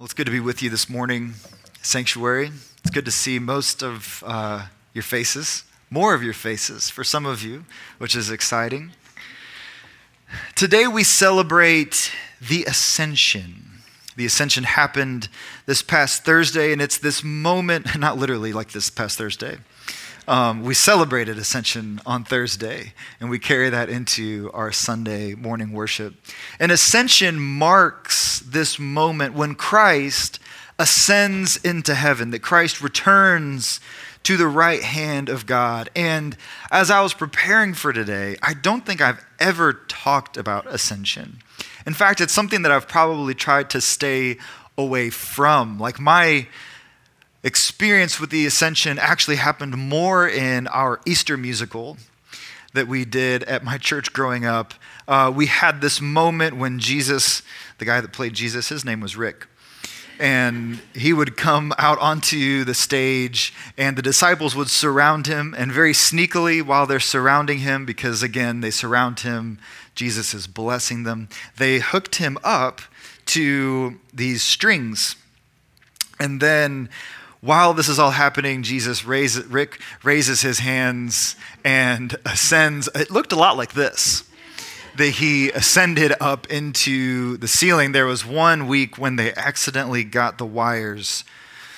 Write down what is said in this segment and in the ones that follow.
Well, it's good to be with you this morning, Sanctuary. It's good to see most of uh, your faces, more of your faces for some of you, which is exciting. Today we celebrate the Ascension. The Ascension happened this past Thursday, and it's this moment, not literally like this past Thursday. Um, we celebrated Ascension on Thursday, and we carry that into our Sunday morning worship. And Ascension marks this moment when Christ ascends into heaven, that Christ returns to the right hand of God. And as I was preparing for today, I don't think I've ever talked about ascension. In fact, it's something that I've probably tried to stay away from. Like my experience with the ascension actually happened more in our Easter musical that we did at my church growing up. Uh, we had this moment when Jesus, the guy that played Jesus, his name was Rick and he would come out onto the stage, and the disciples would surround him. And very sneakily, while they're surrounding him, because again, they surround him, Jesus is blessing them, they hooked him up to these strings. And then, while this is all happening, Jesus raises, Rick raises his hands and ascends. It looked a lot like this that he ascended up into the ceiling. There was one week when they accidentally got the wires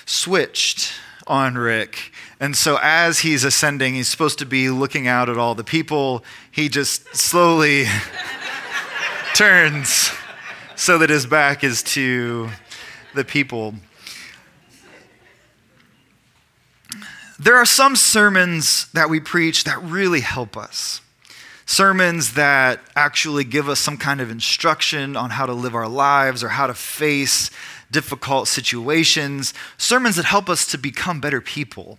switched on Rick. And so as he's ascending, he's supposed to be looking out at all the people. He just slowly turns so that his back is to the people. There are some sermons that we preach that really help us sermons that actually give us some kind of instruction on how to live our lives or how to face difficult situations, sermons that help us to become better people.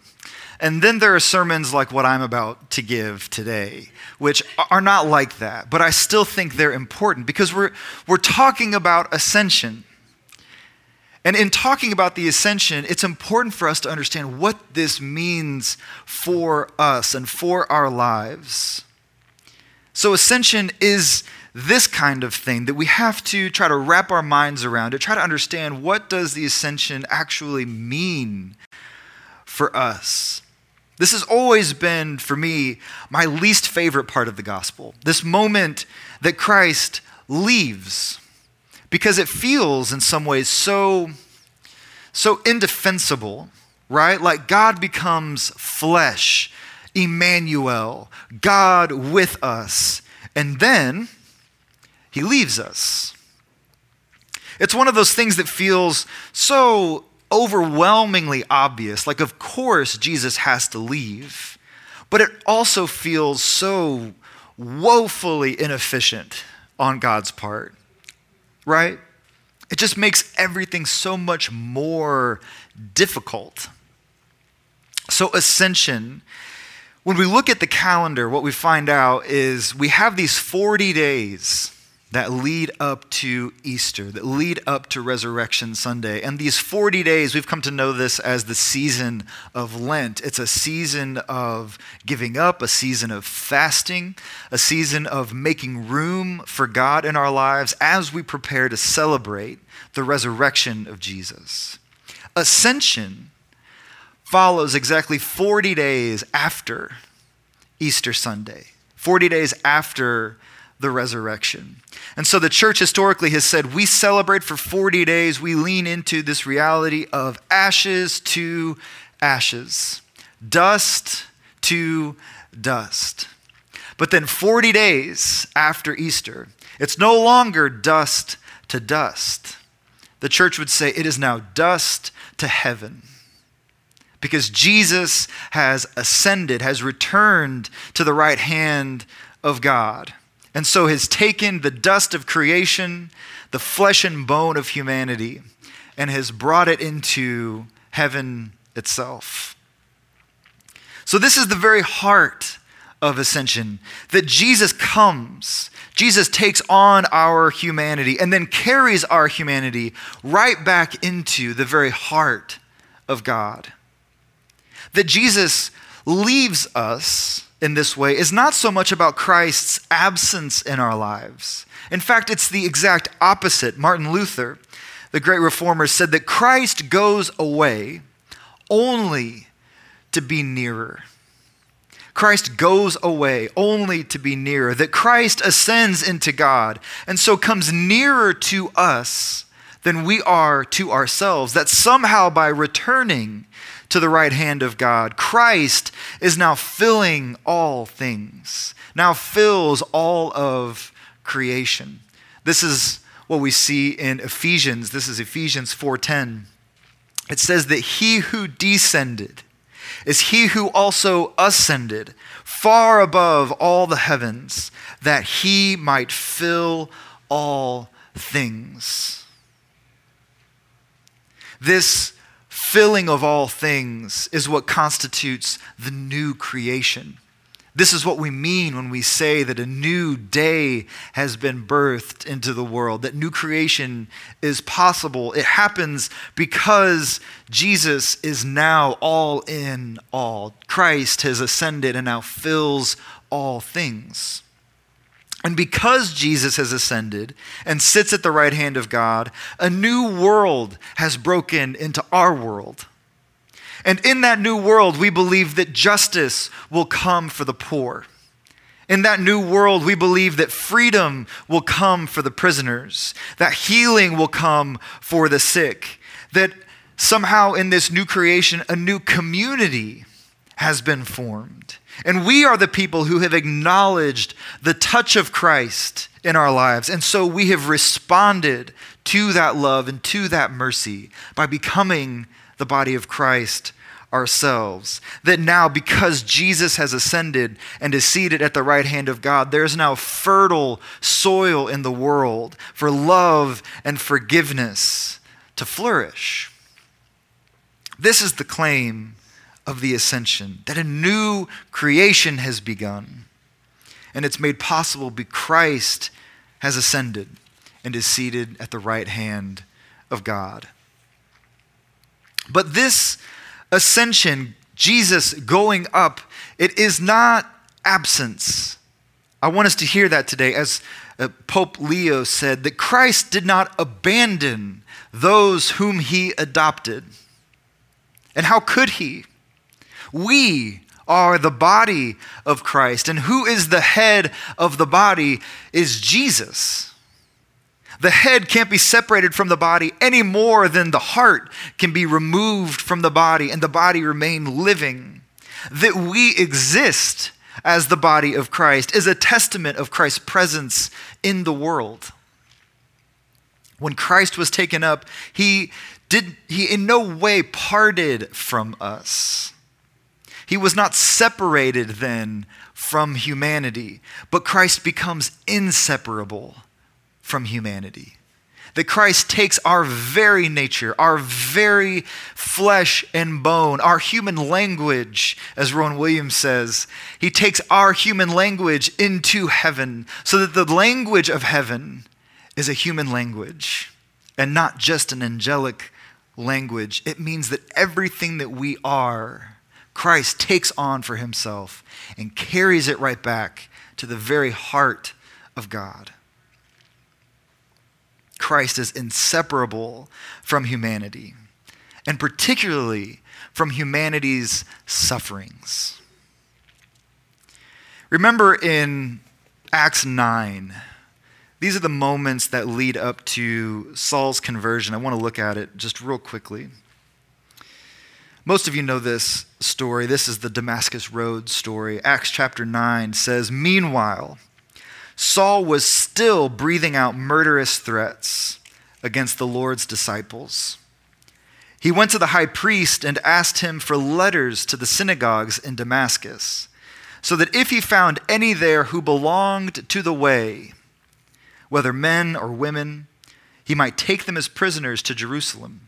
And then there are sermons like what I'm about to give today, which are not like that, but I still think they're important because we're, we're talking about ascension. And in talking about the ascension, it's important for us to understand what this means for us and for our lives. So, ascension is this kind of thing that we have to try to wrap our minds around to try to understand what does the ascension actually mean for us. This has always been, for me, my least favorite part of the gospel. This moment that Christ leaves, because it feels in some ways so, so indefensible, right? Like God becomes flesh Emmanuel, God with us. And then he leaves us. It's one of those things that feels so overwhelmingly obvious. Like, of course, Jesus has to leave. But it also feels so woefully inefficient on God's part, right? It just makes everything so much more difficult. So, ascension when we look at the calendar, what we find out is we have these 40 days that lead up to Easter, that lead up to Resurrection Sunday. And these 40 days, we've come to know this as the season of Lent. It's a season of giving up, a season of fasting, a season of making room for God in our lives as we prepare to celebrate the resurrection of Jesus. Ascension follows exactly 40 days after Easter Sunday, 40 days after the resurrection. And so the church historically has said we celebrate for 40 days, we lean into this reality of ashes to ashes, dust to dust. But then 40 days after Easter, it's no longer dust to dust. The church would say it is now dust to heaven because Jesus has ascended, has returned to the right hand of God. And so has taken the dust of creation, the flesh and bone of humanity, and has brought it into heaven itself. So, this is the very heart of ascension that Jesus comes. Jesus takes on our humanity and then carries our humanity right back into the very heart of God that Jesus leaves us in this way is not so much about Christ's absence in our lives. In fact, it's the exact opposite. Martin Luther, the great reformer, said that Christ goes away only to be nearer. Christ goes away only to be nearer, that Christ ascends into God and so comes nearer to us than we are to ourselves, that somehow by returning to the right hand of God, Christ is now filling all things, now fills all of creation. This is what we see in Ephesians. This is Ephesians 4:10. It says that he who descended is he who also ascended far above all the heavens, that he might fill all things. This filling of all things is what constitutes the new creation. This is what we mean when we say that a new day has been birthed into the world, that new creation is possible. It happens because Jesus is now all in all. Christ has ascended and now fills all things. And because Jesus has ascended and sits at the right hand of God, a new world has broken into our world. And in that new world, we believe that justice will come for the poor. In that new world, we believe that freedom will come for the prisoners, that healing will come for the sick, that somehow in this new creation, a new community has been formed. And we are the people who have acknowledged the touch of Christ in our lives. And so we have responded to that love and to that mercy by becoming the body of Christ ourselves. That now, because Jesus has ascended and is seated at the right hand of God, there is now fertile soil in the world for love and forgiveness to flourish. This is the claim of the ascension that a new creation has begun. And it's made possible because Christ has ascended and is seated at the right hand of God. But this ascension, Jesus going up, it is not absence. I want us to hear that today, as uh, Pope Leo said, that Christ did not abandon those whom he adopted. And how could he? We are the body of Christ, and who is the head of the body is Jesus. The head can't be separated from the body any more than the heart can be removed from the body and the body remain living. That we exist as the body of Christ is a testament of Christ's presence in the world. When Christ was taken up, he did he in no way parted from us. He was not separated then from humanity, but Christ becomes inseparable from humanity. That Christ takes our very nature, our very flesh and bone, our human language, as Rowan Williams says, he takes our human language into heaven so that the language of heaven is a human language and not just an angelic language. It means that everything that we are, Christ takes on for himself and carries it right back to the very heart of God. Christ is inseparable from humanity, and particularly from humanity's sufferings. Remember in Acts 9, these are the moments that lead up to Saul's conversion. I want to look at it just real quickly. Most of you know this story. This is the Damascus Road story. Acts chapter 9 says, Meanwhile, Saul was still breathing out murderous threats against the Lord's disciples. He went to the high priest and asked him for letters to the synagogues in Damascus, so that if he found any there who belonged to the way, whether men or women, he might take them as prisoners to Jerusalem.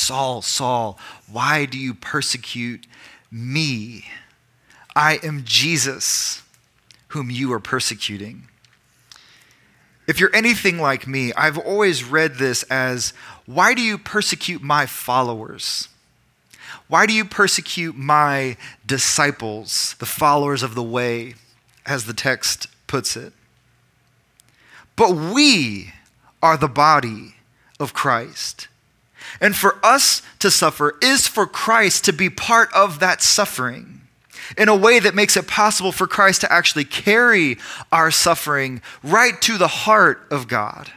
Saul, Saul, why do you persecute me? I am Jesus, whom you are persecuting. If you're anything like me, I've always read this as, Why do you persecute my followers? Why do you persecute my disciples, the followers of the way, as the text puts it? But we are the body of Christ. And for us to suffer is for Christ to be part of that suffering in a way that makes it possible for Christ to actually carry our suffering right to the heart of God.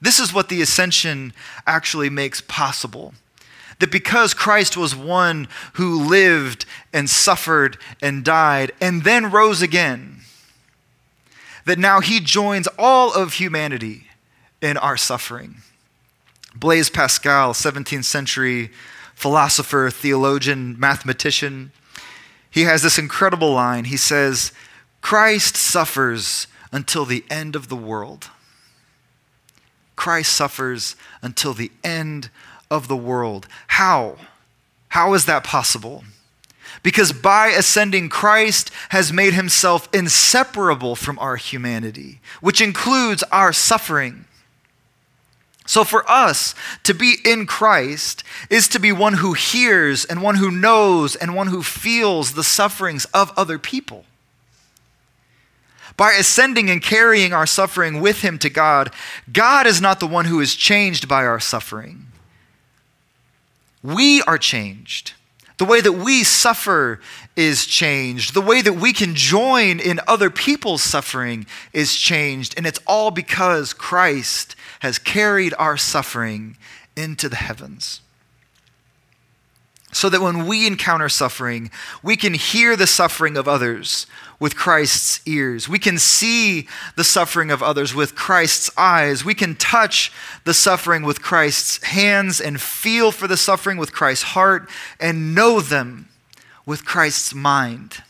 This is what the ascension actually makes possible. That because Christ was one who lived and suffered and died and then rose again, that now he joins all of humanity in our suffering. Blaise Pascal, 17th century philosopher, theologian, mathematician, he has this incredible line. He says, Christ suffers until the end of the world. Christ suffers until the end of the world. How? How is that possible? Because by ascending, Christ has made himself inseparable from our humanity, which includes our suffering. So, for us to be in Christ is to be one who hears and one who knows and one who feels the sufferings of other people. By ascending and carrying our suffering with Him to God, God is not the one who is changed by our suffering. We are changed. The way that we suffer is changed. The way that we can join in other people's suffering is changed. And it's all because Christ has carried our suffering into the heavens. So that when we encounter suffering, we can hear the suffering of others with Christ's ears. We can see the suffering of others with Christ's eyes. We can touch the suffering with Christ's hands and feel for the suffering with Christ's heart and know them with Christ's mind.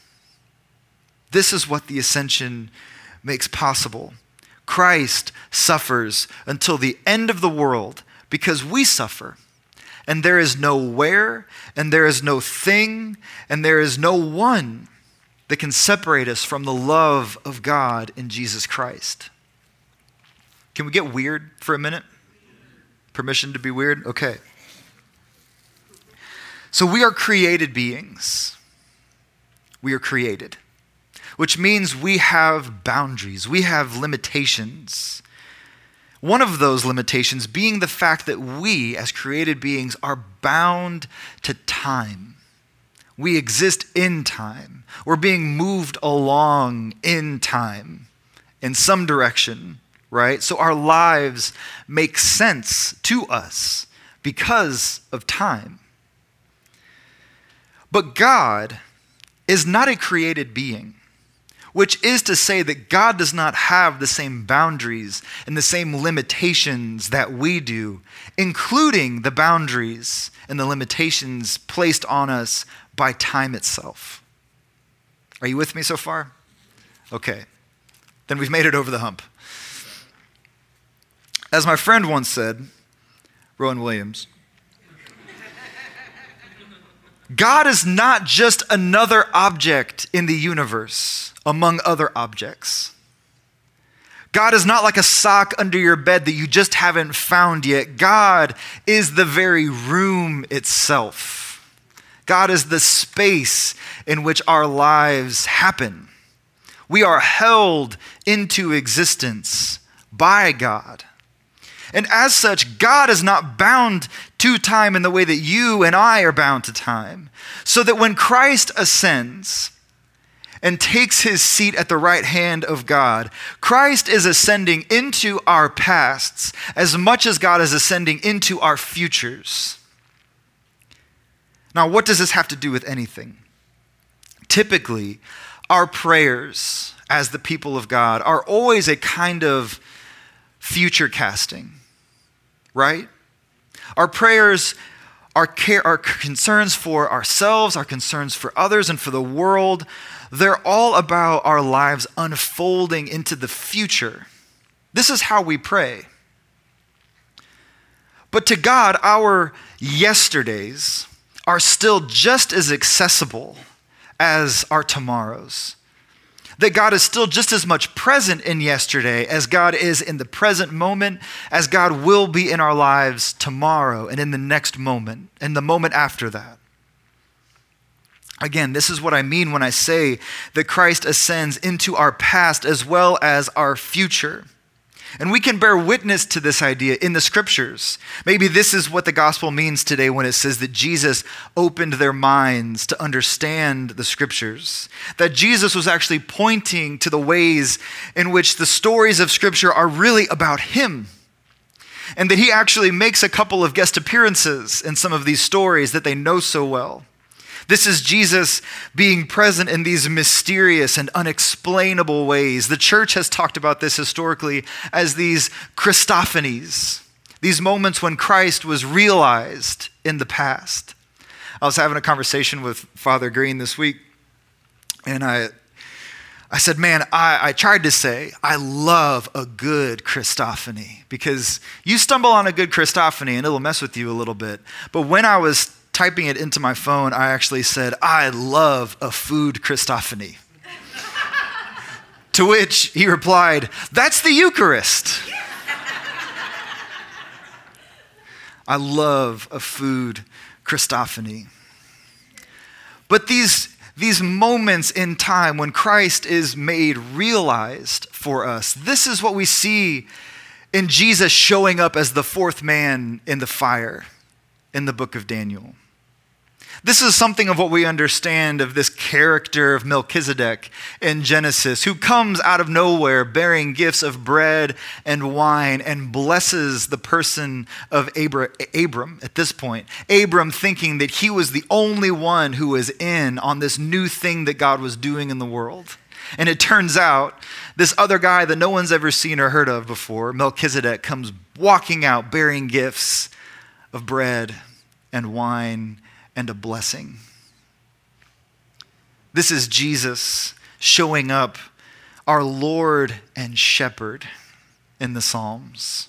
This is what the ascension makes possible. Christ suffers until the end of the world because we suffer. And there is no where, and there is no thing, and there is no one that can separate us from the love of God in Jesus Christ. Can we get weird for a minute? Permission to be weird? Okay. So we are created beings. We are created which means we have boundaries, we have limitations. One of those limitations being the fact that we, as created beings, are bound to time. We exist in time. We're being moved along in time in some direction, right? So our lives make sense to us because of time. But God is not a created being which is to say that God does not have the same boundaries and the same limitations that we do, including the boundaries and the limitations placed on us by time itself. Are you with me so far? Okay. Then we've made it over the hump. As my friend once said, Rowan Williams, God is not just another object in the universe among other objects. God is not like a sock under your bed that you just haven't found yet. God is the very room itself. God is the space in which our lives happen. We are held into existence by God. And as such, God is not bound to time in the way that you and I are bound to time. So that when Christ ascends, and takes his seat at the right hand of God. Christ is ascending into our pasts as much as God is ascending into our futures. Now, what does this have to do with anything? Typically, our prayers as the people of God are always a kind of future casting, right? Our prayers our care, our concerns for ourselves, our concerns for others, and for the world, they're all about our lives unfolding into the future. This is how we pray. But to God, our yesterdays are still just as accessible as our tomorrows. That God is still just as much present in yesterday as God is in the present moment, as God will be in our lives tomorrow and in the next moment and the moment after that. Again, this is what I mean when I say that Christ ascends into our past as well as our future. And we can bear witness to this idea in the scriptures. Maybe this is what the gospel means today when it says that Jesus opened their minds to understand the scriptures. That Jesus was actually pointing to the ways in which the stories of scripture are really about him. And that he actually makes a couple of guest appearances in some of these stories that they know so well. This is Jesus being present in these mysterious and unexplainable ways. The church has talked about this historically as these Christophanies, these moments when Christ was realized in the past. I was having a conversation with Father Green this week, and I, I said, Man, I, I tried to say, I love a good Christophany because you stumble on a good Christophany and it'll mess with you a little bit. But when I was typing it into my phone, I actually said, I love a food Christophany. to which he replied, That's the Eucharist. I love a food Christophany. But these, these moments in time when Christ is made realized for us, this is what we see in Jesus showing up as the fourth man in the fire in the book of Daniel. This is something of what we understand of this character of Melchizedek in Genesis, who comes out of nowhere bearing gifts of bread and wine and blesses the person of Abram at this point. Abram thinking that he was the only one who was in on this new thing that God was doing in the world. And it turns out this other guy that no one's ever seen or heard of before, Melchizedek, comes walking out bearing gifts of bread and wine and a blessing. This is Jesus showing up, our Lord and Shepherd in the Psalms.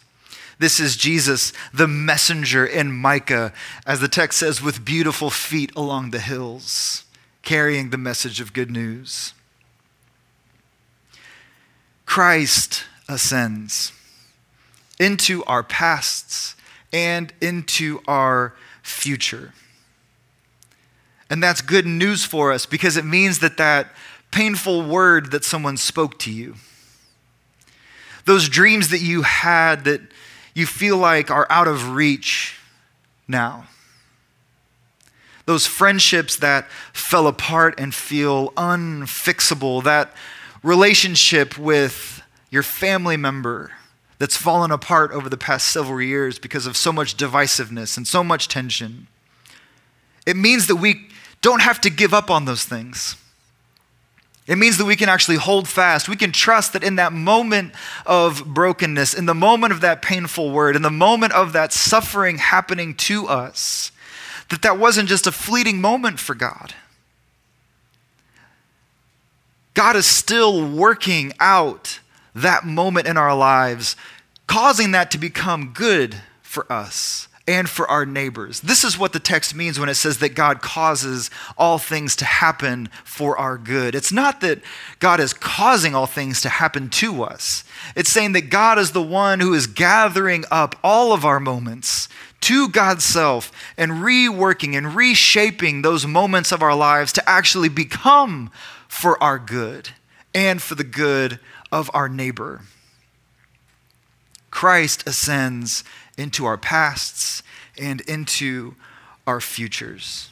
This is Jesus, the messenger in Micah, as the text says, with beautiful feet along the hills, carrying the message of good news. Christ ascends into our pasts and into our future. And that's good news for us because it means that that painful word that someone spoke to you, those dreams that you had that you feel like are out of reach now, those friendships that fell apart and feel unfixable, that relationship with your family member that's fallen apart over the past several years because of so much divisiveness and so much tension. It means that we don't have to give up on those things. It means that we can actually hold fast. We can trust that in that moment of brokenness, in the moment of that painful word, in the moment of that suffering happening to us, that that wasn't just a fleeting moment for God. God is still working out that moment in our lives, causing that to become good for us and for our neighbors. This is what the text means when it says that God causes all things to happen for our good. It's not that God is causing all things to happen to us, it's saying that God is the one who is gathering up all of our moments to God's self and reworking and reshaping those moments of our lives to actually become for our good and for the good of our neighbor. Christ ascends into our pasts and into our futures.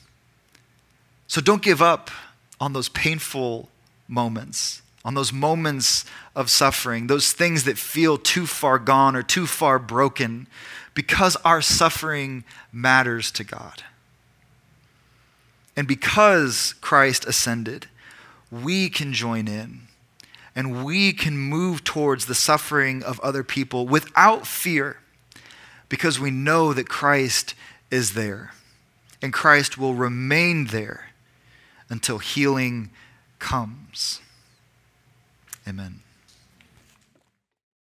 So don't give up on those painful moments, on those moments of suffering, those things that feel too far gone or too far broken, because our suffering matters to God. And because Christ ascended, we can join in and we can move towards the suffering of other people without fear because we know that Christ is there and Christ will remain there until healing comes. Amen.